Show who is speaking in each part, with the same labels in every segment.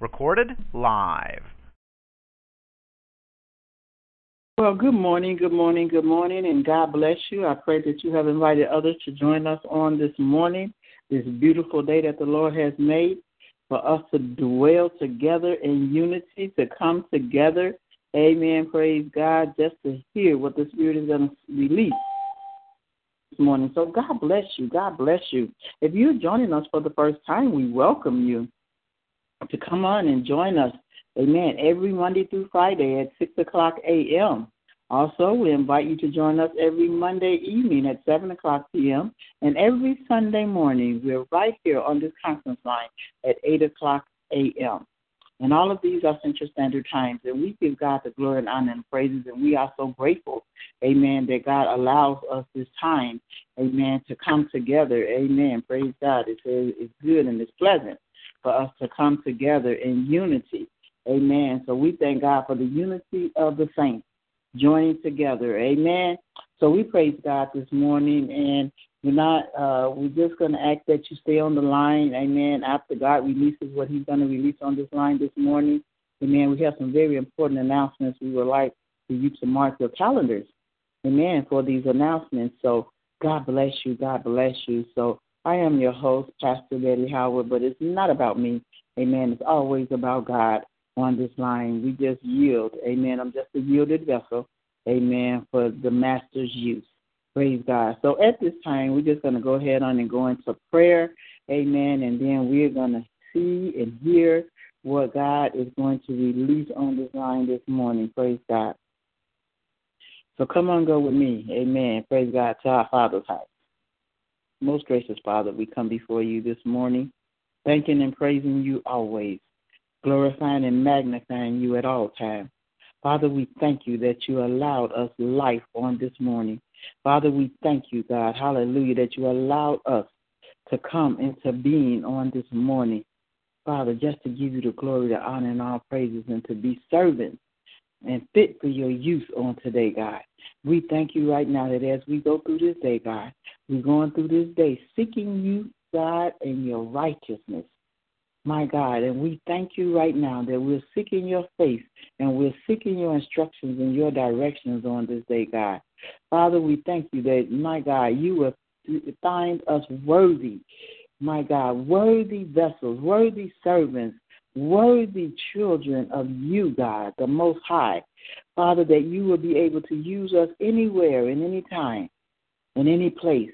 Speaker 1: Recorded live.
Speaker 2: Well, good morning, good morning, good morning, and God bless you. I pray that you have invited others to join us on this morning, this beautiful day that the Lord has made, for us to dwell together in unity, to come together. Amen. Praise God, just to hear what the Spirit is going to release this morning. So, God bless you. God bless you. If you're joining us for the first time, we welcome you to come on and join us Amen. Every Monday through Friday at 6 o'clock a.m. Also, we invite you to join us every Monday evening at 7 o'clock p.m. And every Sunday morning, we're right here on this conference line at 8 o'clock a.m. And all of these are Central Standard Times. And we give God the glory and honor and praises. And we are so grateful, amen, that God allows us this time, amen, to come together. Amen. Praise God. It says it's good and it's pleasant for us to come together in unity. Amen. So we thank God for the unity of the saints joining together. Amen. So we praise God this morning, and we're not. Uh, we're just to ask that you stay on the line. Amen. After God releases what He's to release on this line this morning. Amen. We have some very important announcements. We would like for you to mark your calendars. Amen. For these announcements. So God bless you. God bless you. So I am your host, Pastor Betty Howard, but it's not about me. Amen. It's always about God on this line. We just yield. Amen. I'm just a yielded vessel. Amen. For the Master's use. Praise God. So at this time, we're just going to go ahead on and go into prayer. Amen. And then we're going to see and hear what God is going to release on this line this morning. Praise God. So come on, go with me. Amen. Praise God to our Father's house. Most gracious Father, we come before you this morning, thanking and praising you always glorifying and magnifying you at all times. Father, we thank you that you allowed us life on this morning. Father, we thank you, God, hallelujah, that you allowed us to come into being on this morning. Father, just to give you the glory, the honor, and all praises, and to be servants and fit for your use on today, God. We thank you right now that as we go through this day, God, we're going through this day seeking you, God, and your righteousness my God. And we thank you right now that we're seeking your face and we're seeking your instructions and your directions on this day, God. Father, we thank you that, my God, you will find us worthy, my God, worthy vessels, worthy servants, worthy children of you, God, the Most High. Father, that you will be able to use us anywhere, in any time, in any place.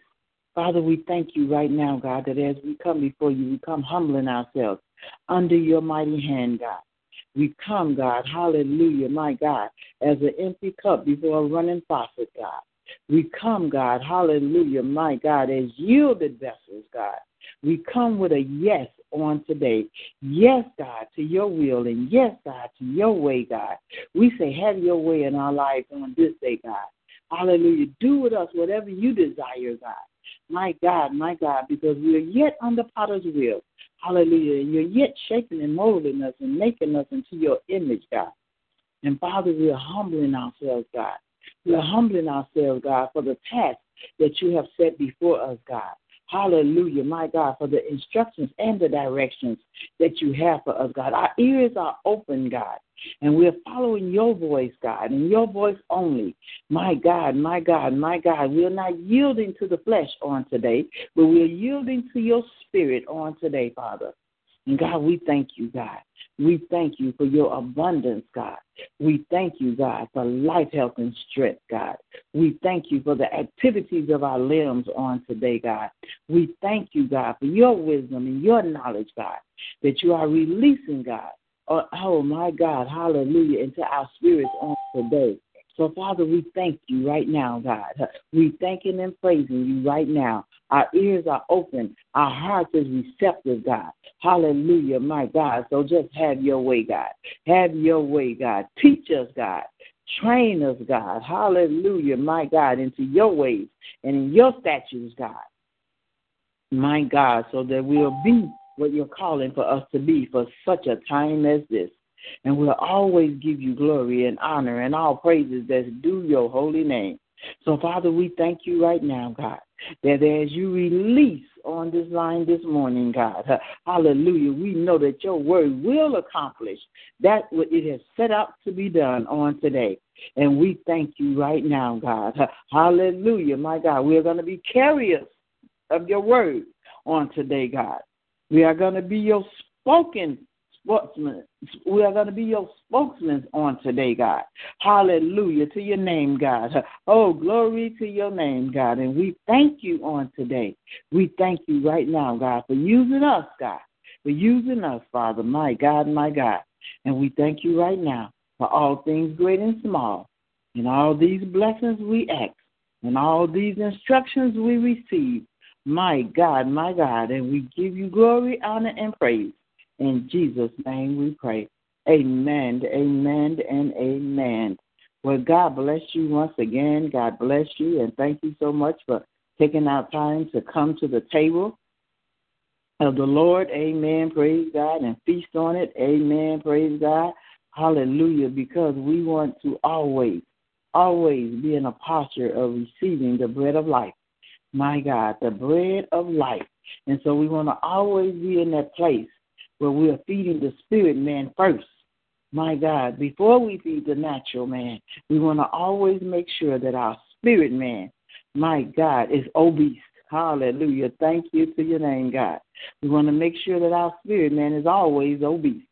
Speaker 2: Father, we thank you right now, God, that as we come before you, we come humbling ourselves under your mighty hand, God. We come, God, hallelujah, my God, as an empty cup before a running faucet, God. We come, God, hallelujah, my God, as yielded vessels, God. We come with a yes on today. Yes, God, to your will, and yes, God, to your way, God. We say, have your way in our lives on this day, God. Hallelujah. Do with us whatever you desire, God. My God, my God, because we are yet the potter's wheel. Hallelujah. And you're yet shaping and molding us and making us into your image, God. And Father, we are humbling ourselves, God. We are humbling ourselves, God, for the task that you have set before us, God. Hallelujah, my God, for the instructions and the directions that you have for us, God. Our ears are open, God, and we're following your voice, God, and your voice only. My God, my God, my God, we're not yielding to the flesh on today, but we're yielding to your spirit on today, Father. And God, we thank you, God. We thank you for your abundance, God. We thank you, God, for life, health, and strength, God. We thank you for the activities of our limbs on today, God. We thank you, God, for your wisdom and your knowledge, God, that you are releasing, God. Oh, oh my God, hallelujah, into our spirits on today. So, Father, we thank you right now, God. We thanking and praising you right now. Our ears are open. Our hearts is receptive, God. Hallelujah, my God. So just have your way, God. Have your way, God. Teach us, God. Train us, God. Hallelujah, my God, into your ways and in your statutes, God. My God, so that we'll be what you're calling for us to be for such a time as this. And we'll always give you glory and honor and all praises that's due your holy name. So, Father, we thank you right now, God, that as you release on this line this morning, God. Hallelujah. We know that your word will accomplish that what it has set out to be done on today. And we thank you right now, God. Hallelujah, my God. We are going to be carriers of your word on today, God. We are going to be your spoken spokesman. We are going to be your spokesmen on today, God. Hallelujah to your name, God. Oh, glory to your name, God. And we thank you on today. We thank you right now, God, for using us, God, for using us, Father, my God, my God. And we thank you right now for all things great and small, and all these blessings we ask, and all these instructions we receive. My God, my God, and we give you glory, honor, and praise. In Jesus' name we pray. Amen, amen, and amen. Well, God bless you once again. God bless you, and thank you so much for taking out time to come to the table of the Lord. Amen. Praise God, and feast on it. Amen. Praise God. Hallelujah. Because we want to always, always be in a posture of receiving the bread of life. My God, the bread of life. And so we want to always be in that place where we are feeding the spirit man first. My God, before we feed the natural man, we want to always make sure that our spirit man, my God, is obese. Hallelujah. Thank you to your name, God. We want to make sure that our spirit man is always obese.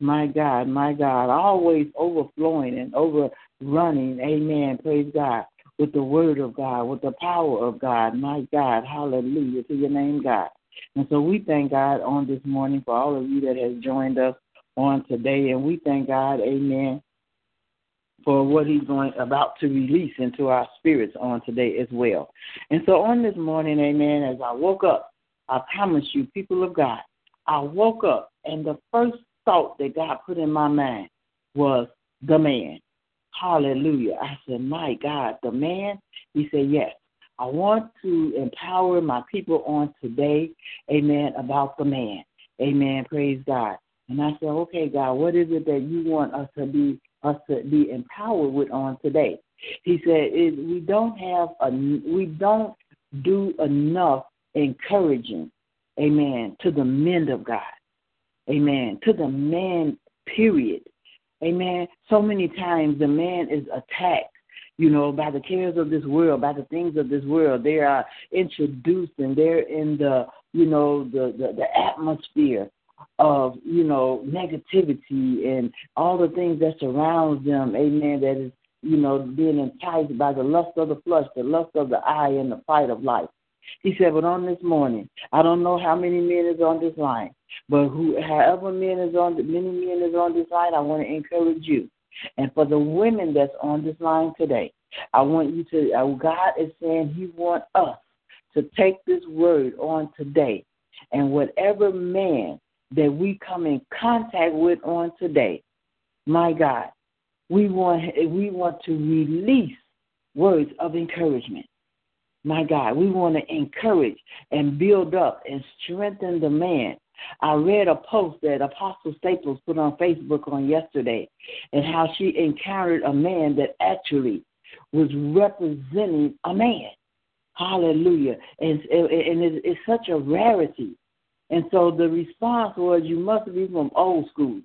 Speaker 2: My God, my God, always overflowing and overrunning. Amen. Praise God. With the word of God, with the power of God. My God. Hallelujah to your name, God. And so we thank God on this morning for all of you that has joined us on today. And we thank God, amen, for what he's going about to release into our spirits on today as well. And so on this morning, amen, as I woke up, I promise you, people of God, I woke up and the first thought that God put in my mind was the man. Hallelujah. I said, My God, the man? He said, Yes. I want to empower my people on today, amen, about the man. Amen. Praise God. And I said, okay, God, what is it that you want us to be us to be empowered with on today? He said, we don't have a, we don't do enough encouraging, amen, to the men of God, amen, to the man, period, amen. So many times the man is attacked you know, by the cares of this world, by the things of this world. They are introduced and they're in the, you know, the, the, the atmosphere of, you know, negativity and all the things that surrounds them, amen, that is, you know, being enticed by the lust of the flesh, the lust of the eye, and the fight of life. He said, but on this morning, I don't know how many men is on this line, but who, however men is on, many men is on this line, I want to encourage you and for the women that's on this line today, I want you to, uh, God is saying He wants us to take this word on today. And whatever man that we come in contact with on today, my God, we want we want to release words of encouragement. My God, we want to encourage and build up and strengthen the man I read a post that Apostle Staples put on Facebook on yesterday and how she encountered a man that actually was representing a man. Hallelujah. And, and it's such a rarity. And so the response was, You must be from old school.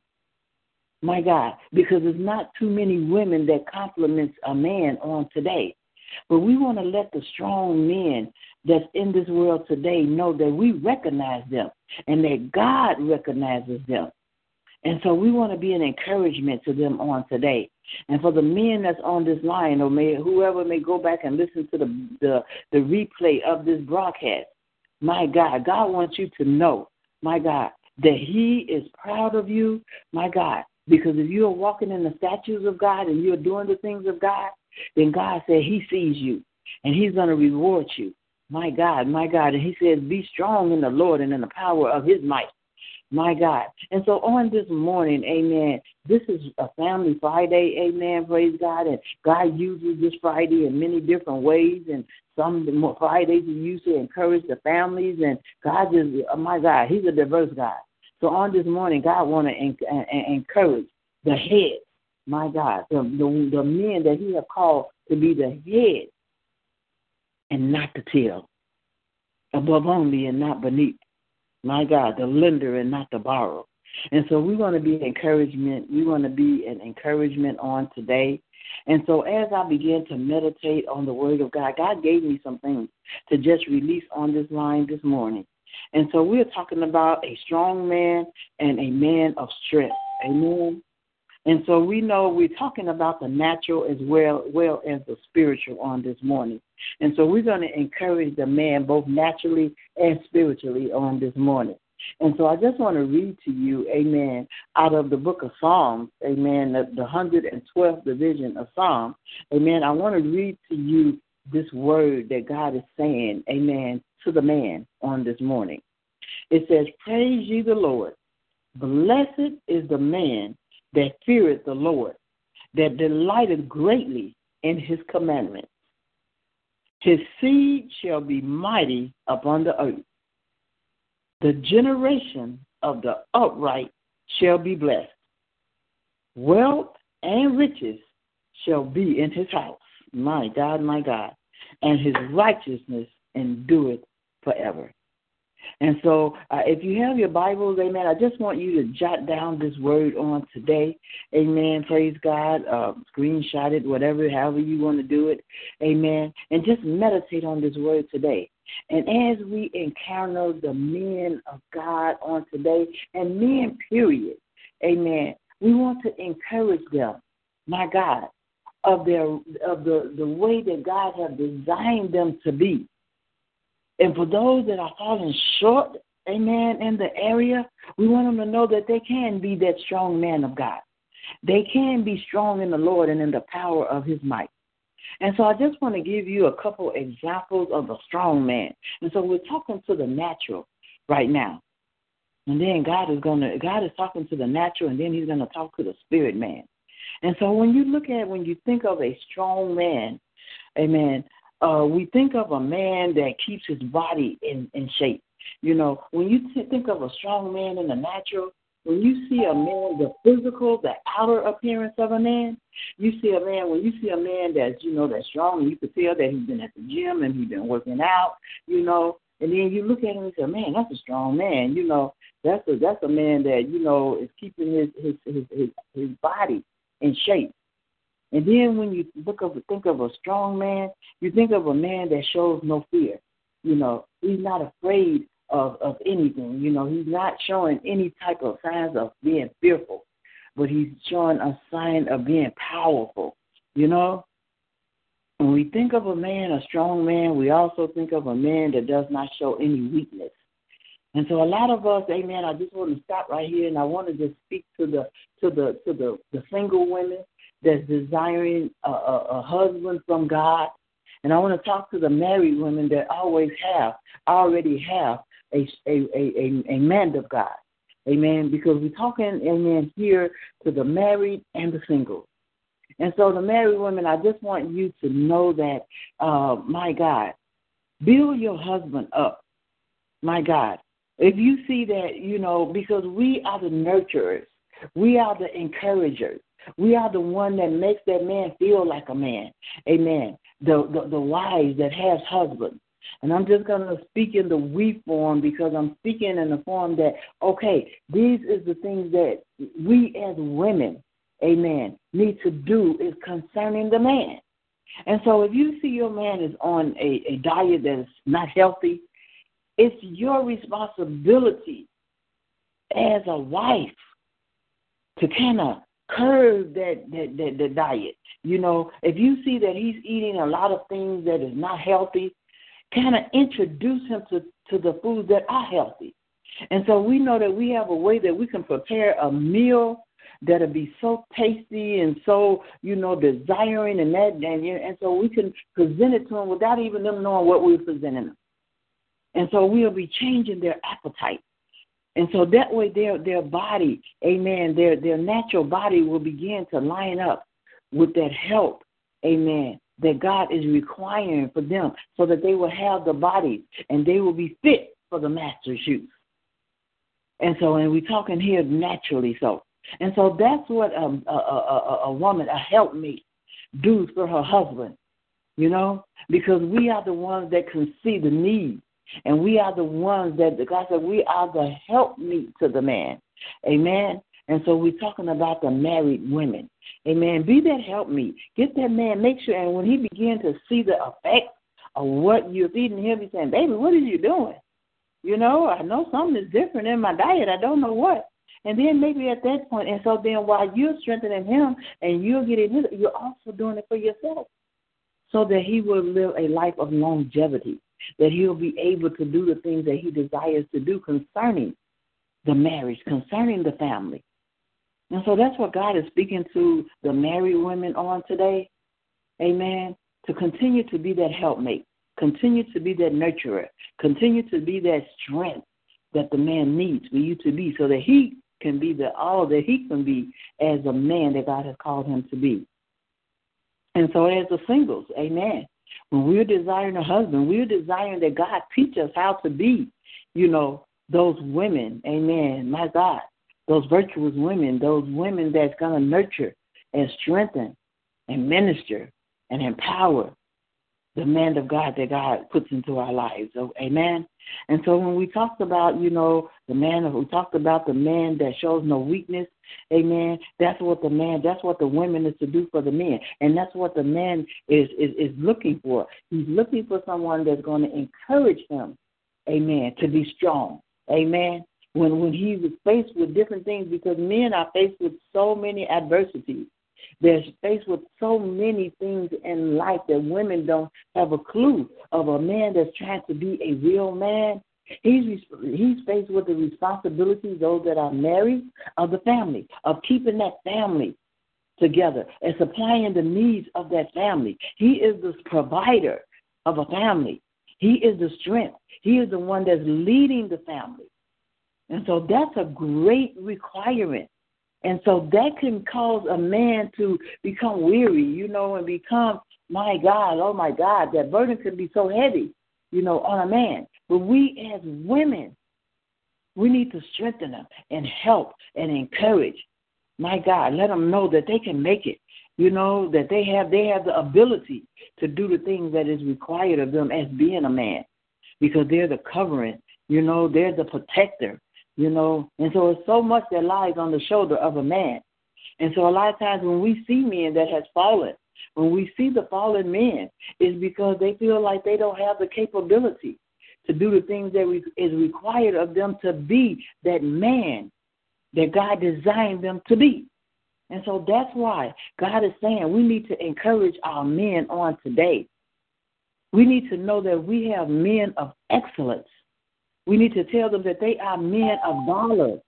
Speaker 2: My God, because there's not too many women that compliments a man on today. But we want to let the strong men that's in this world today know that we recognize them and that God recognizes them. And so we want to be an encouragement to them on today. And for the men that's on this line, or may whoever may go back and listen to the the, the replay of this broadcast, my God, God wants you to know, my God, that He is proud of you, my God. Because if you are walking in the statutes of God and you're doing the things of God, then God said He sees you and He's going to reward you. My God, my God. And He says, Be strong in the Lord and in the power of His might. My God. And so on this morning, amen, this is a family Friday, amen, praise God. And God uses this Friday in many different ways. And some Fridays He used to encourage the families. And God just, oh my God, He's a diverse God. So on this morning, God want to encourage the head my God, the, the, the men that He have called to be the head and not the tail. above only and not beneath. My God, the lender and not the borrower. And so we want to be encouragement. We want to be an encouragement on today. And so as I began to meditate on the Word of God, God gave me some things to just release on this line this morning. And so we're talking about a strong man and a man of strength. Amen. And so we know we're talking about the natural as well, well as the spiritual on this morning. And so we're going to encourage the man both naturally and spiritually on this morning. And so I just want to read to you, amen, out of the book of Psalms, amen, the, the 112th division of Psalms, amen. I want to read to you this word that God is saying, amen, to the man on this morning. It says, Praise ye the Lord. Blessed is the man that feareth the Lord, that delighteth greatly in his commandments. His seed shall be mighty upon the earth. The generation of the upright shall be blessed. Wealth and riches shall be in his house. My God, my God. And his righteousness endureth forever. And so, uh, if you have your Bibles, amen, I just want you to jot down this word on today. Amen. Praise God. Uh, screenshot it, whatever, however you want to do it. Amen. And just meditate on this word today. And as we encounter the men of God on today, and men, period, amen, we want to encourage them, my God, of their of the, the way that God has designed them to be. And for those that are falling short, amen, in the area, we want them to know that they can be that strong man of God. They can be strong in the Lord and in the power of his might. And so I just want to give you a couple examples of a strong man. And so we're talking to the natural right now. And then God is gonna God is talking to the natural and then he's gonna talk to the spirit man. And so when you look at when you think of a strong man, amen, uh, we think of a man that keeps his body in, in shape. You know, when you t- think of a strong man in the natural, when you see a man, the physical, the outer appearance of a man, you see a man, when you see a man that's, you know, that's strong, you can tell that he's been at the gym and he's been working out, you know, and then you look at him and say, man, that's a strong man, you know, that's a, that's a man that, you know, is keeping his, his, his, his, his body in shape. And then when you look of think of a strong man, you think of a man that shows no fear. You know, he's not afraid of, of anything. You know, he's not showing any type of signs of being fearful, but he's showing a sign of being powerful. You know? When we think of a man, a strong man, we also think of a man that does not show any weakness. And so a lot of us, amen, I just want to stop right here and I want to just speak to the to the to the, the single women that's desiring a, a, a husband from God. And I want to talk to the married women that always have, already have a, a, a, a, man of God. Amen. Because we're talking, amen, here to the married and the single. And so the married women, I just want you to know that, uh, my God, build your husband up. My God. If you see that, you know, because we are the nurturers, we are the encouragers. We are the one that makes that man feel like a man. Amen. The the, the wives that has husbands. And I'm just going to speak in the we form because I'm speaking in the form that, okay, these is the things that we as women, amen, need to do is concerning the man. And so if you see your man is on a, a diet that is not healthy, it's your responsibility as a wife to kind of curb that, that, that, that diet. You know, if you see that he's eating a lot of things that is not healthy, kind of introduce him to, to the foods that are healthy. And so we know that we have a way that we can prepare a meal that'll be so tasty and so, you know, desiring and that and, and so we can present it to them without even them knowing what we're presenting them. And so we'll be changing their appetite. And so that way their their body, amen, their their natural body will begin to line up with that help, amen, that God is requiring for them so that they will have the body and they will be fit for the master's use. And so, and we're talking here naturally so. And so that's what um, a, a, a, a woman, a helpmate, does for her husband, you know, because we are the ones that can see the need And we are the ones that the God said we are the helpmeet to the man. Amen. And so we're talking about the married women. Amen. Be that helpmeet. Get that man, make sure, and when he begin to see the effect of what you're feeding him, he's saying, Baby, what are you doing? You know, I know something is different in my diet. I don't know what. And then maybe at that point, and so then while you're strengthening him and you're getting his, you're also doing it for yourself so that he will live a life of longevity, that he'll be able to do the things that he desires to do concerning the marriage, concerning the family. And so that's what God is speaking to the married women on today. Amen. To continue to be that helpmate, continue to be that nurturer, continue to be that strength that the man needs for you to be so that he can be the all that he can be as a man that God has called him to be. And so as the singles, amen. When we're desiring a husband, we're desiring that God teach us how to be, you know, those women, amen, my God, those virtuous women, those women that's going to nurture and strengthen and minister and empower the man of God that God puts into our lives. Amen. And so when we talked about, you know, the man, we talked about the man that shows no weakness. Amen. That's what the man, that's what the women is to do for the men, and that's what the man is is, is looking for. He's looking for someone that's going to encourage him. Amen. To be strong. Amen. When when he was faced with different things, because men are faced with so many adversities. They're faced with so many things in life that women don't have a clue of a man that's trying to be a real man. He's he's faced with the responsibility, those that are married of the family of keeping that family together and supplying the needs of that family. He is the provider of a family. He is the strength. He is the one that's leading the family. And so that's a great requirement and so that can cause a man to become weary, you know, and become, my God, oh my God, that burden can be so heavy, you know, on a man. But we as women, we need to strengthen them and help and encourage. My God, let them know that they can make it. You know that they have they have the ability to do the things that is required of them as being a man, because they're the covering. You know, they're the protector you know. And so it's so much that lies on the shoulder of a man. And so a lot of times when we see men that has fallen, when we see the fallen men, is because they feel like they don't have the capability to do the things that is required of them to be that man that God designed them to be. And so that's why God is saying we need to encourage our men on today. We need to know that we have men of excellence we need to tell them that they are men of valor.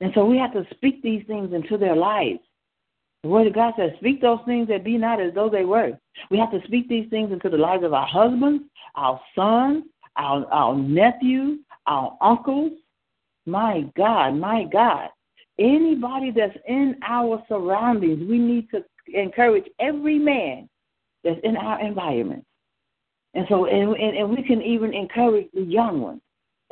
Speaker 2: And so we have to speak these things into their lives. The Word of God says, Speak those things that be not as though they were. We have to speak these things into the lives of our husbands, our sons, our, our nephews, our uncles. My God, my God. Anybody that's in our surroundings, we need to encourage every man that's in our environment. And so, and, and, and we can even encourage the young ones.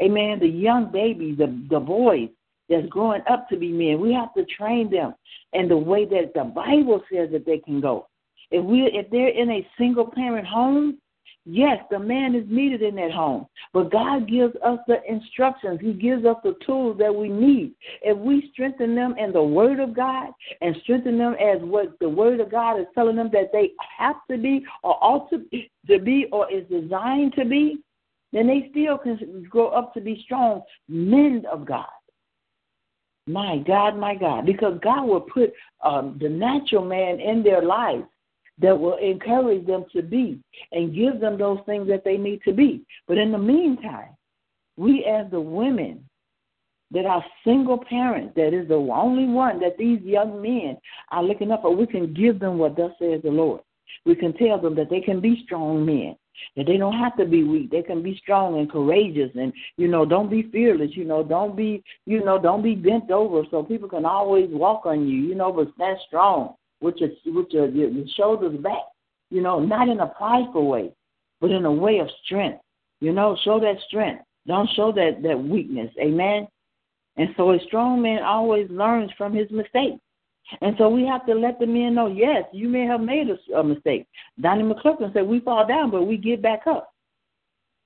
Speaker 2: Amen. The young babies, the, the boys that's growing up to be men, we have to train them in the way that the Bible says that they can go. If we if they're in a single parent home, yes, the man is needed in that home. But God gives us the instructions. He gives us the tools that we need. If we strengthen them in the word of God and strengthen them as what the word of God is telling them that they have to be or ought to, to be or is designed to be, then they still can grow up to be strong men of God. My God, my God, because God will put um, the natural man in their lives that will encourage them to be and give them those things that they need to be. But in the meantime, we as the women that are single parents, that is the only one that these young men are looking up for, we can give them what thus says the Lord. We can tell them that they can be strong men. That they don't have to be weak. They can be strong and courageous and, you know, don't be fearless, you know, don't be, you know, don't be bent over so people can always walk on you, you know, but stand strong with your, with your, your, your shoulders back, you know, not in a prideful way, but in a way of strength. You know, show that strength. Don't show that, that weakness. Amen. And so a strong man always learns from his mistakes. And so we have to let the men know, yes, you may have made a, a mistake. Donnie McClurkin said, we fall down, but we get back up.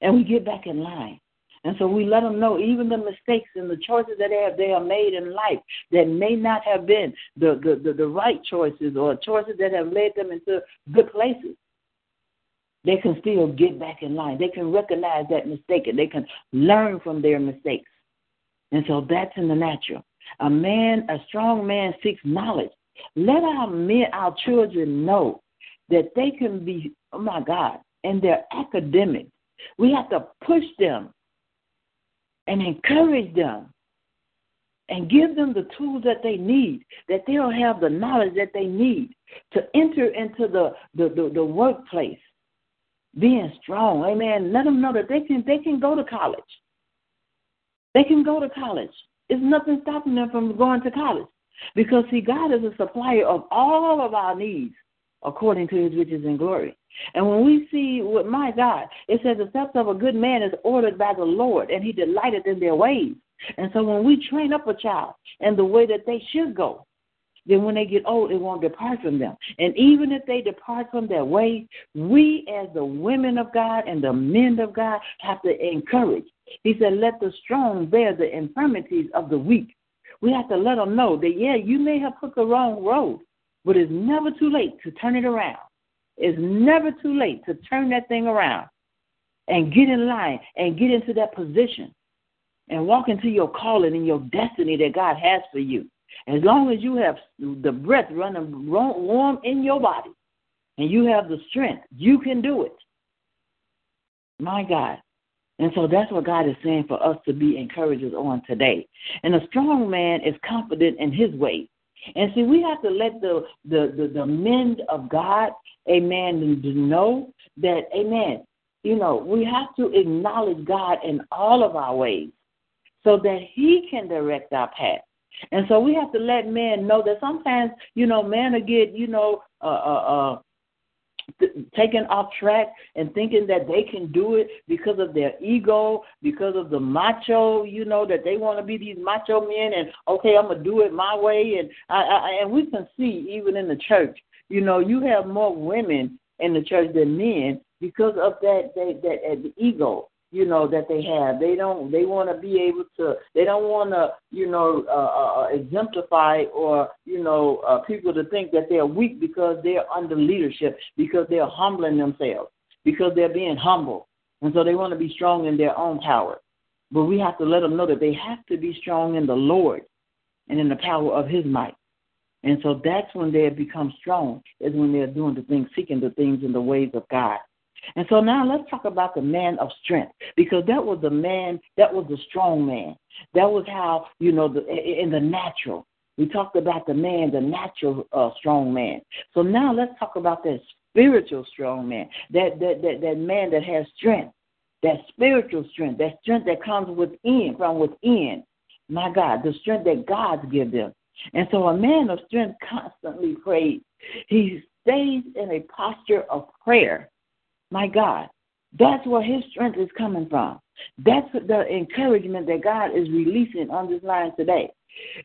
Speaker 2: And we get back in line. And so we let them know even the mistakes and the choices that they have they have made in life that may not have been the, the, the, the right choices or choices that have led them into good places. They can still get back in line. They can recognize that mistake and they can learn from their mistakes. And so that's in the natural. A man, a strong man seeks knowledge. Let our men, our children know that they can be, oh my God, and their academics. We have to push them and encourage them and give them the tools that they need, that they'll have the knowledge that they need to enter into the, the, the, the workplace being strong. Amen. Let them know that they can they can go to college. They can go to college. There's nothing stopping them from going to college. Because see, God is a supplier of all of our needs according to his riches and glory. And when we see what my God, it says the steps of a good man is ordered by the Lord, and he delighted in their ways. And so when we train up a child in the way that they should go, then when they get old, it won't depart from them. And even if they depart from their ways, we as the women of God and the men of God have to encourage. He said, Let the strong bear the infirmities of the weak. We have to let them know that, yeah, you may have put the wrong road, but it's never too late to turn it around. It's never too late to turn that thing around and get in line and get into that position and walk into your calling and your destiny that God has for you. As long as you have the breath running warm in your body and you have the strength, you can do it. My God. And so that's what God is saying for us to be encouragers on today. And a strong man is confident in his ways. And see, we have to let the the the, the men of God, amen, know that, amen. You know, we have to acknowledge God in all of our ways so that He can direct our path. And so we have to let men know that sometimes, you know, men will get, you know, uh, uh, uh, taken off track and thinking that they can do it because of their ego, because of the macho, you know, that they want to be these macho men and okay, I'm gonna do it my way, and I, I and we can see even in the church, you know, you have more women in the church than men because of that that that, that ego you know that they have. They don't they want to be able to they don't want to you know uh, uh, uh, exemplify or you know uh, people to think that they're weak because they're under leadership because they're humbling themselves because they're being humble. And so they want to be strong in their own power. But we have to let them know that they have to be strong in the lord and in the power of his might. And so that's when they become strong is when they're doing the things seeking the things in the ways of god and so now let's talk about the man of strength because that was the man, that was the strong man. That was how, you know, the, in the natural. We talked about the man, the natural uh, strong man. So now let's talk about that spiritual strong man, that, that, that, that man that has strength, that spiritual strength, that strength that comes within, from within. My God, the strength that God gives them. And so a man of strength constantly prays. He stays in a posture of prayer my God. That's where his strength is coming from. That's the encouragement that God is releasing on this line today.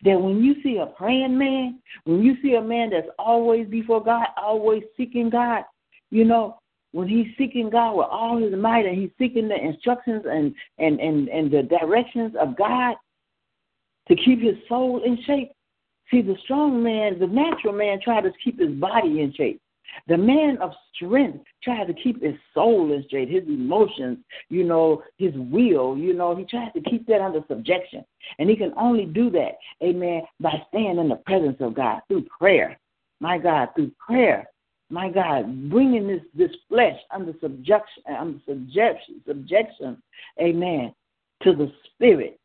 Speaker 2: That when you see a praying man, when you see a man that's always before God, always seeking God, you know, when he's seeking God with all his might and he's seeking the instructions and, and, and, and the directions of God to keep his soul in shape. See, the strong man, the natural man, tries to keep his body in shape. The man of strength tries to keep his soul in straight, his emotions, you know, his will, you know, he tries to keep that under subjection. And he can only do that, amen, by staying in the presence of God through prayer. My God, through prayer. My God, bringing this, this flesh under subjection, under subjection, subjection, amen, to the spirit.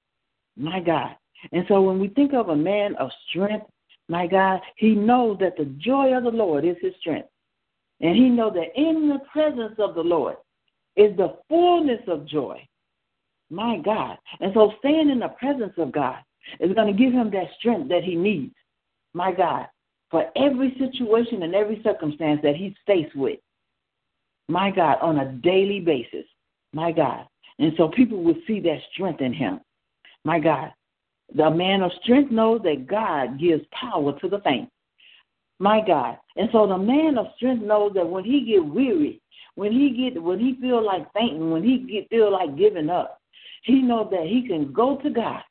Speaker 2: My God. And so when we think of a man of strength, my God, he knows that the joy of the Lord is his strength. And he knows that in the presence of the Lord is the fullness of joy. My God. And so staying in the presence of God is going to give him that strength that he needs. My God. For every situation and every circumstance that he's faced with. My God. On a daily basis. My God. And so people will see that strength in him. My God. The man of strength knows that God gives power to the faint. My God. And so the man of strength knows that when he get weary, when he get when he feel like fainting, when he get feel like giving up, He knows that he can go to God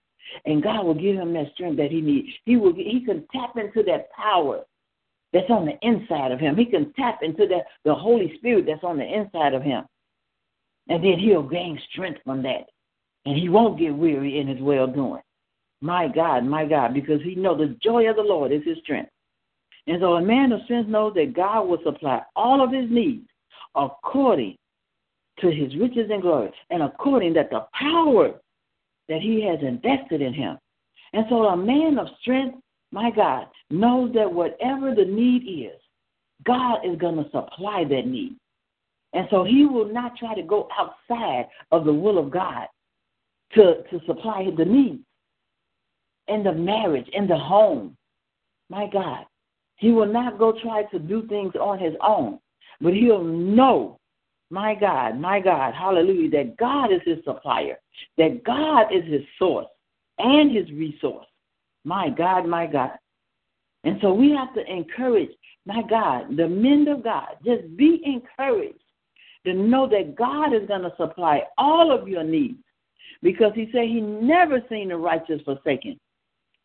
Speaker 2: and God will give him that strength that he needs. He will he can tap into that power that's on the inside of him. He can tap into that the Holy Spirit that's on the inside of him. And then he'll gain strength from that. And he won't get weary in his well doing. My God, my God, because he knows the joy of the Lord is his strength. And so a man of strength knows that God will supply all of his needs according to his riches and glory, and according that the power that he has invested in him. And so a man of strength, my God, knows that whatever the need is, God is going to supply that need. And so he will not try to go outside of the will of God to, to supply the needs in the marriage, in the home. My God, he will not go try to do things on his own, but he'll know, my God, my God, hallelujah, that God is his supplier, that God is his source and his resource. My God, my God. And so we have to encourage, my God, the men of God, just be encouraged to know that God is going to supply all of your needs because he said he never seen the righteous forsaken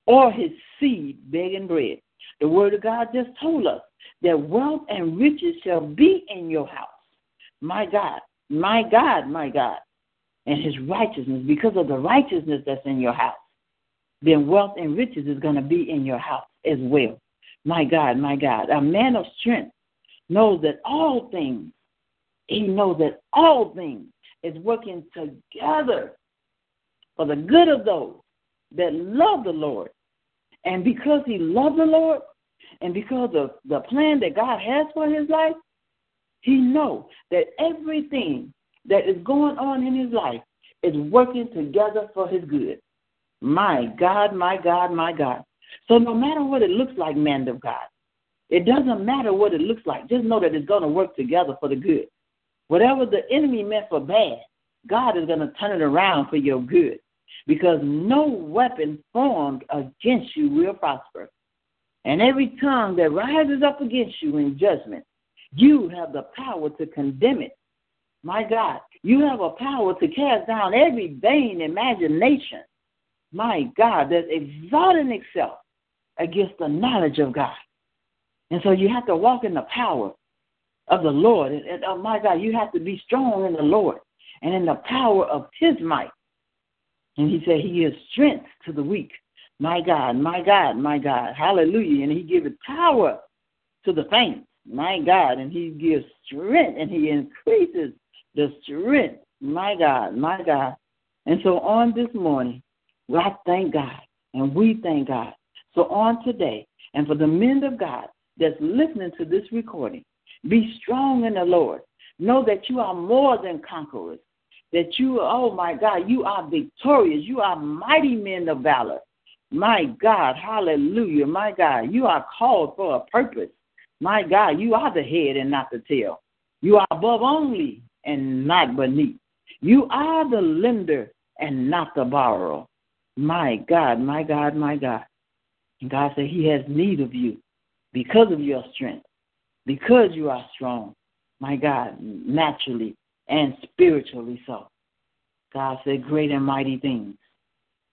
Speaker 2: or his seed begging bread. The word of God just told us that wealth and riches shall be in your house. My God, my God, my God. And his righteousness, because of the righteousness that's in your house, then wealth and riches is going to be in your house as well. My God, my God. A man of strength knows that all things, he knows that all things is working together for the good of those that love the Lord. And because he loved the Lord, and because of the plan that God has for his life, he knows that everything that is going on in his life is working together for his good. My God, my God, my God. So no matter what it looks like, man of God, it doesn't matter what it looks like. Just know that it's going to work together for the good. Whatever the enemy meant for bad, God is going to turn it around for your good because no weapon formed against you will prosper. And every tongue that rises up against you in judgment, you have the power to condemn it. My God, you have a power to cast down every vain imagination, my God, that's exalting itself against the knowledge of God. And so you have to walk in the power of the Lord. And, and oh my God, you have to be strong in the Lord and in the power of his might. And he said he is strength to the weak. My God, my God, my God. Hallelujah. And he gives power to the faint. My God. And he gives strength and he increases the strength. My God, my God. And so on this morning, I thank God and we thank God. So on today, and for the men of God that's listening to this recording, be strong in the Lord. Know that you are more than conquerors that you, oh my God, you are victorious. You are mighty men of valor. My God, hallelujah. My God, you are called for a purpose. My God, you are the head and not the tail. You are above only and not beneath. You are the lender and not the borrower. My God, my God, my God. God said He has need of you because of your strength, because you are strong. My God, naturally, and spiritually so. God said, Great and mighty things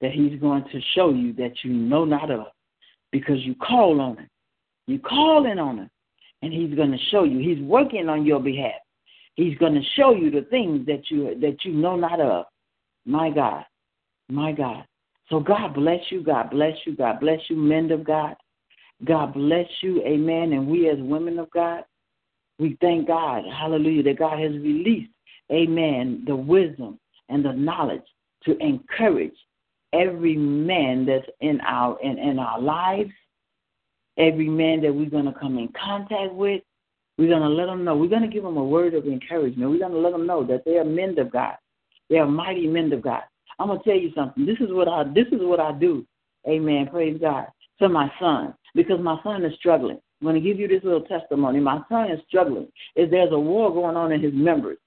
Speaker 2: that He's going to show you that you know not of because you call on Him. You calling on Him, and He's going to show you. He's working on your behalf. He's going to show you the things that you that you know not of. My God, my God. So God bless you. God bless you. God bless you, men of God. God bless you. Amen. And we as women of God, we thank God, hallelujah, that God has released amen, the wisdom and the knowledge to encourage every man that's in our in, in our lives, every man that we're going to come in contact with. We're going to let them know. We're going to give them a word of encouragement. We're going to let them know that they are men of God. They are mighty men of God. I'm going to tell you something. This is what I this is what I do. Amen. Praise God. To my son, because my son is struggling. I'm going to give you this little testimony. My son is struggling. Is there's a war going on in his members.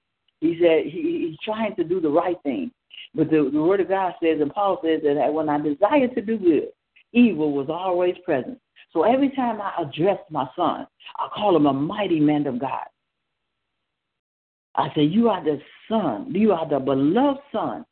Speaker 2: He said he, he's trying to do the right thing. But the, the Word of God says, and Paul says that when I desire to do good, evil was always present. So every time I address my son, I call him a mighty man of God. I say, You are the son, you are the beloved son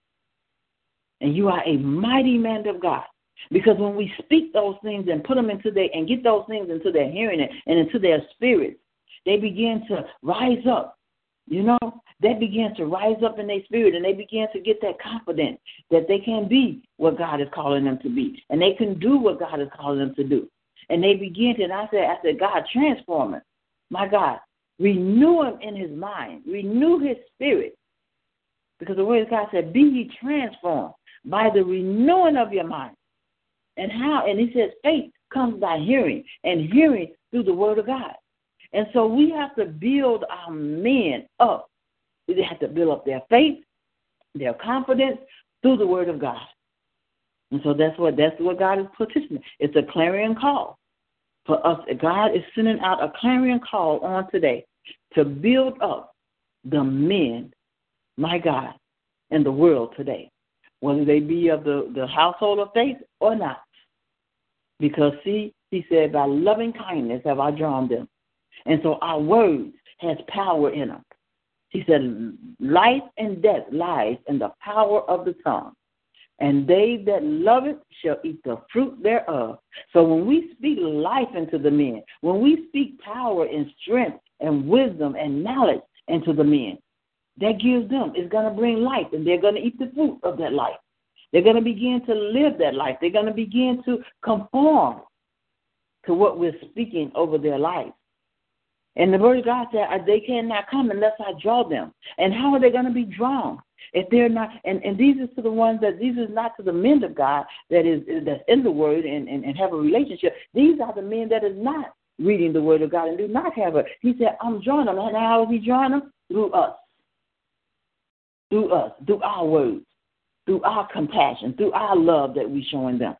Speaker 2: And you are a mighty man of God. Because when we speak those things and put them into their and get those things into their hearing and into their spirits, they begin to rise up. You know, they begin to rise up in their spirit and they begin to get that confidence that they can be what God is calling them to be. And they can do what God is calling them to do. And they begin to, and I said, I said, God, transform him. My God, renew him in his mind, renew his spirit. Because the word of God said, Be ye transformed by the renewing of your mind. And how? And he says, faith comes by hearing, and hearing through the word of God. And so we have to build our men up. They have to build up their faith, their confidence through the word of God. And so that's what that's what God is petitioning. It's a clarion call for us. God is sending out a clarion call on today to build up the men, my God, in the world today, whether they be of the, the household of faith or not. Because see, he said, by loving kindness have I drawn them. And so our words has power in them. He said, life and death lies in the power of the tongue. And they that love it shall eat the fruit thereof. So when we speak life into the men, when we speak power and strength and wisdom and knowledge into the men, that gives them, is going to bring life, and they're going to eat the fruit of that life. They're going to begin to live that life. They're going to begin to conform to what we're speaking over their life. And the word of God said uh, they cannot come unless I draw them. And how are they going to be drawn? If they're not, and, and these are to the ones that these is not to the men of God that is that's in the Word and, and, and have a relationship. These are the men that is not reading the Word of God and do not have a. He said, "I'm drawing them." And how is He drawing them? Through us, through us, through our words, through our compassion, through our love that we showing them.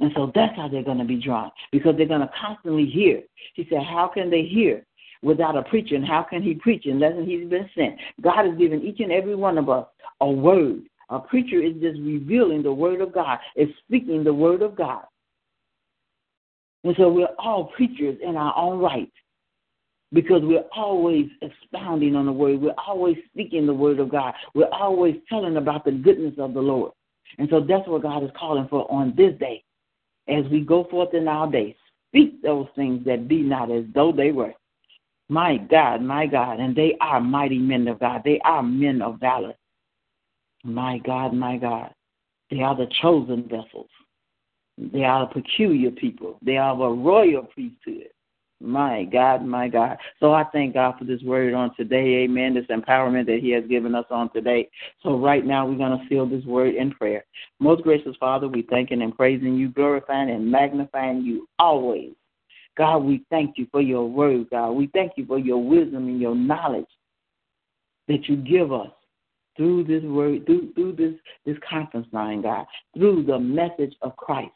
Speaker 2: And so that's how they're going to be drawn because they're going to constantly hear. He said, How can they hear without a preacher? And how can he preach unless he's been sent? God has given each and every one of us a word. A preacher is just revealing the word of God, is speaking the word of God. And so we're all preachers in our own right because we're always expounding on the word. We're always speaking the word of God. We're always telling about the goodness of the Lord. And so that's what God is calling for on this day as we go forth in our day. Speak those things that be not as though they were. My God, my God. And they are mighty men of God. They are men of valor. My God, my God. They are the chosen vessels. They are a peculiar people. They are a royal priesthood. My God, my God. So I thank God for this word on today. Amen. This empowerment that He has given us on today. So right now we're going to seal this word in prayer. Most gracious Father, we thanking and praising you, glorifying and magnifying you always. God, we thank you for your word, God. We thank you for your wisdom and your knowledge that you give us through this word, through, through this, this conference line, God, through the message of Christ.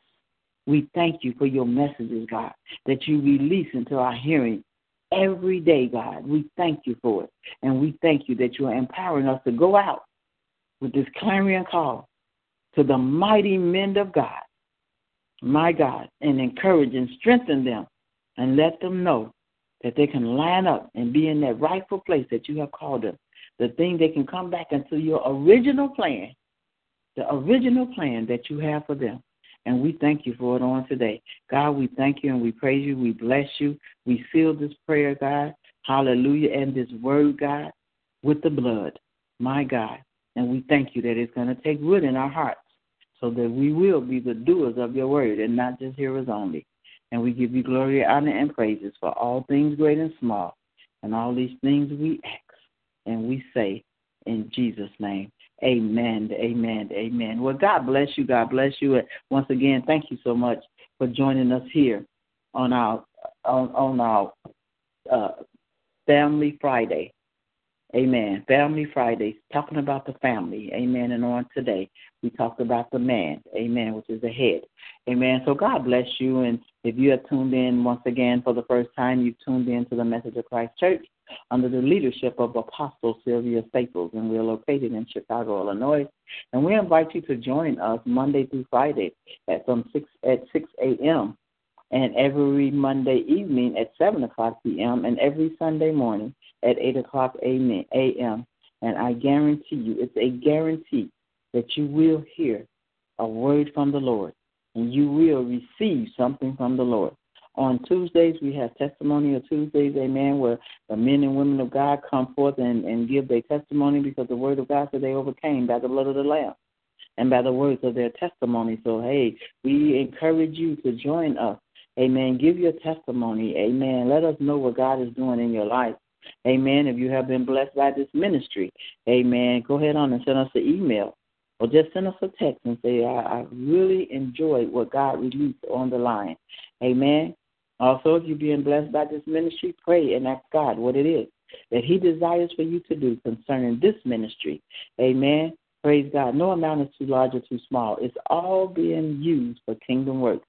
Speaker 2: We thank you for your messages, God, that you release into our hearing every day, God. We thank you for it. And we thank you that you are empowering us to go out with this clarion call to the mighty men of God, my God, and encourage and strengthen them and let them know that they can line up and be in that rightful place that you have called them. The thing they can come back into your original plan, the original plan that you have for them. And we thank you for it on today. God, we thank you and we praise you. We bless you. We seal this prayer, God. Hallelujah. And this word, God, with the blood. My God. And we thank you that it's going to take root in our hearts so that we will be the doers of your word and not just hearers only. And we give you glory, honor, and praises for all things great and small. And all these things we ask and we say in Jesus' name. Amen. Amen. Amen. Well, God bless you. God bless you. And once again, thank you so much for joining us here on our on, on our uh, Family Friday. Amen. Family Friday, talking about the family. Amen. And on today, we talked about the man. Amen, which is the head. Amen. So God bless you. And if you have tuned in once again for the first time, you've tuned in to the Message of Christ Church under the leadership of Apostle Sylvia Staples, and we're located in Chicago, Illinois. And we invite you to join us Monday through Friday at from six at six a.m. and every Monday evening at seven o'clock p.m. and every Sunday morning at eight o'clock a.m. And I guarantee you, it's a guarantee that you will hear a word from the Lord and you will receive something from the Lord. On Tuesdays, we have Testimonial Tuesdays, amen, where the men and women of God come forth and, and give their testimony because the word of God said they overcame by the blood of the Lamb and by the words of their testimony. So, hey, we encourage you to join us. Amen. Give your testimony. Amen. Let us know what God is doing in your life. Amen. If you have been blessed by this ministry, amen, go ahead on and send us an email or just send us a text and say, I, I really enjoyed what God released on the line. Amen. Also, if you're being blessed by this ministry, pray and ask God what it is that He desires for you to do concerning this ministry. Amen. Praise God. No amount is too large or too small. It's all being used for kingdom work.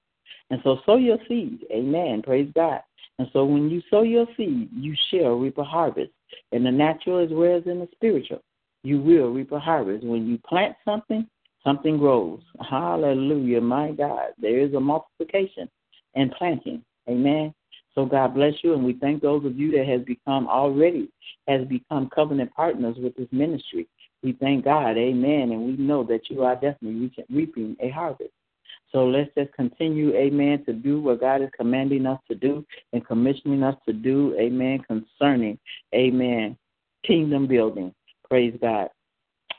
Speaker 2: And so sow your seed. Amen. Praise God. And so when you sow your seed, you shall reap a harvest in the natural as well as in the spiritual. You will reap a harvest. When you plant something, something grows. Hallelujah. My God. There is a multiplication in planting. Amen. So God bless you, and we thank those of you that has become already has become covenant partners with this ministry. We thank God, Amen, and we know that you are definitely reaping a harvest. So let's just continue, Amen, to do what God is commanding us to do and commissioning us to do, Amen, concerning, Amen, kingdom building. Praise God.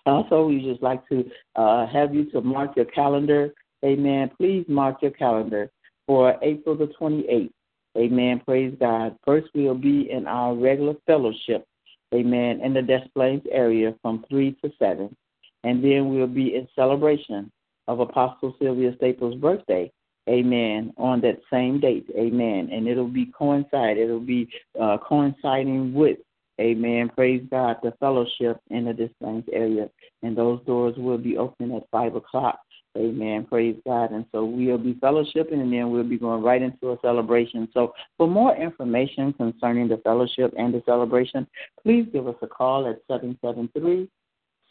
Speaker 2: Also, we just like to uh, have you to mark your calendar. Amen. Please mark your calendar for April the 28th. Amen. Praise God. First, we'll be in our regular fellowship. Amen. In the Des Plaines area from 3 to 7. And then we'll be in celebration of Apostle Sylvia Staples' birthday. Amen. On that same date. Amen. And it'll be coincide. It'll be uh, coinciding with Amen. Praise God. The fellowship in the Des Plaines area. And those doors will be open at 5 o'clock. Amen. Praise God. And so we'll be fellowshipping and then we'll be going right into a celebration. So for more information concerning the fellowship and the celebration, please give us a call at 773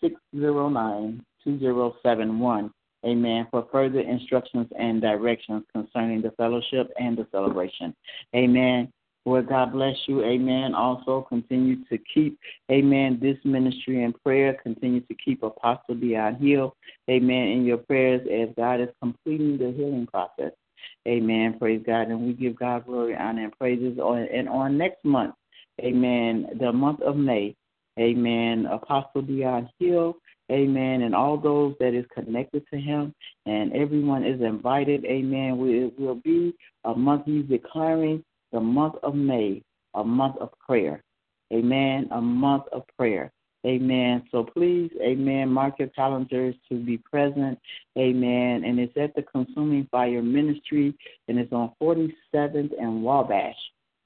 Speaker 2: 609 2071. Amen. For further instructions and directions concerning the fellowship and the celebration. Amen. Lord God bless you. Amen. Also continue to keep, amen, this ministry in prayer. Continue to keep Apostle Dion Hill, amen, in your prayers as God is completing the healing process. Amen. Praise God. And we give God glory, honor, and praises. On, and on next month, amen, the month of May, amen, Apostle Dion Hill, amen, and all those that is connected to him, and everyone is invited, amen. It will be a month he's declaring the month of May, a month of prayer. Amen. A month of prayer. Amen. So please, amen, mark your calendars to be present. Amen. And it's at the Consuming Fire Ministry, and it's on 47th and Wabash.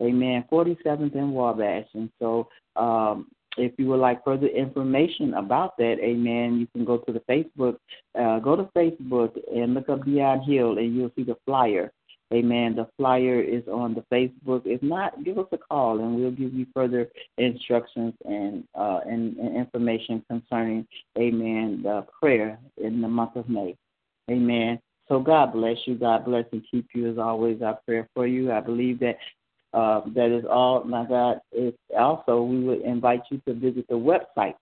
Speaker 2: Amen. 47th and Wabash. And so um, if you would like further information about that, amen, you can go to the Facebook, uh, go to Facebook and look up Dion Hill, and you'll see the flyer. Amen. The flyer is on the Facebook. If not, give us a call and we'll give you further instructions and uh, and, and information concerning, Amen, the prayer in the month of May. Amen. So God bless you. God bless and keep you as always. Our prayer for you. I believe that uh, that is all. My God. It's also we would invite you to visit the website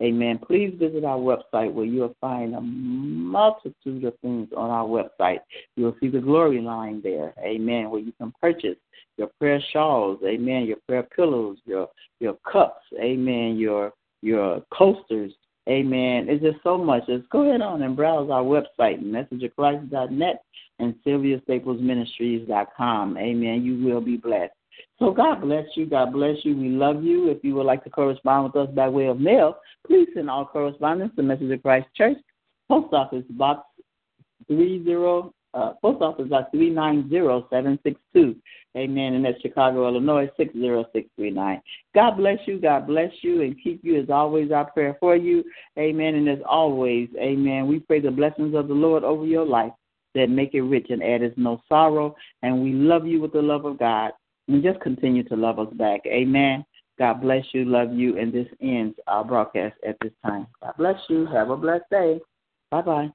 Speaker 2: Amen. Please visit our website where you'll find a multitude of things on our website. You'll see the glory line there. Amen. Where you can purchase your prayer shawls. Amen. Your prayer pillows, your your cups. Amen. Your your coasters. Amen. It's just so much. Just go ahead on and browse our website, messageofchrist.net and SylviaStaplesMinistries.com. Amen. You will be blessed. So God bless you. God bless you. We love you. If you would like to correspond with us by way of mail, please send all correspondence to Message of Christ Church, Post Office Box 30, uh, Post Office Box 390762. Amen. And that's Chicago, Illinois 60639. God bless you. God bless you and keep you as always our prayer for you. Amen. And as always, amen. We pray the blessings of the Lord over your life that make it rich and add no sorrow. And we love you with the love of God and just continue to love us back. Amen. God bless you, love you, and this ends our broadcast at this time. God bless you. Have a blessed day. Bye bye.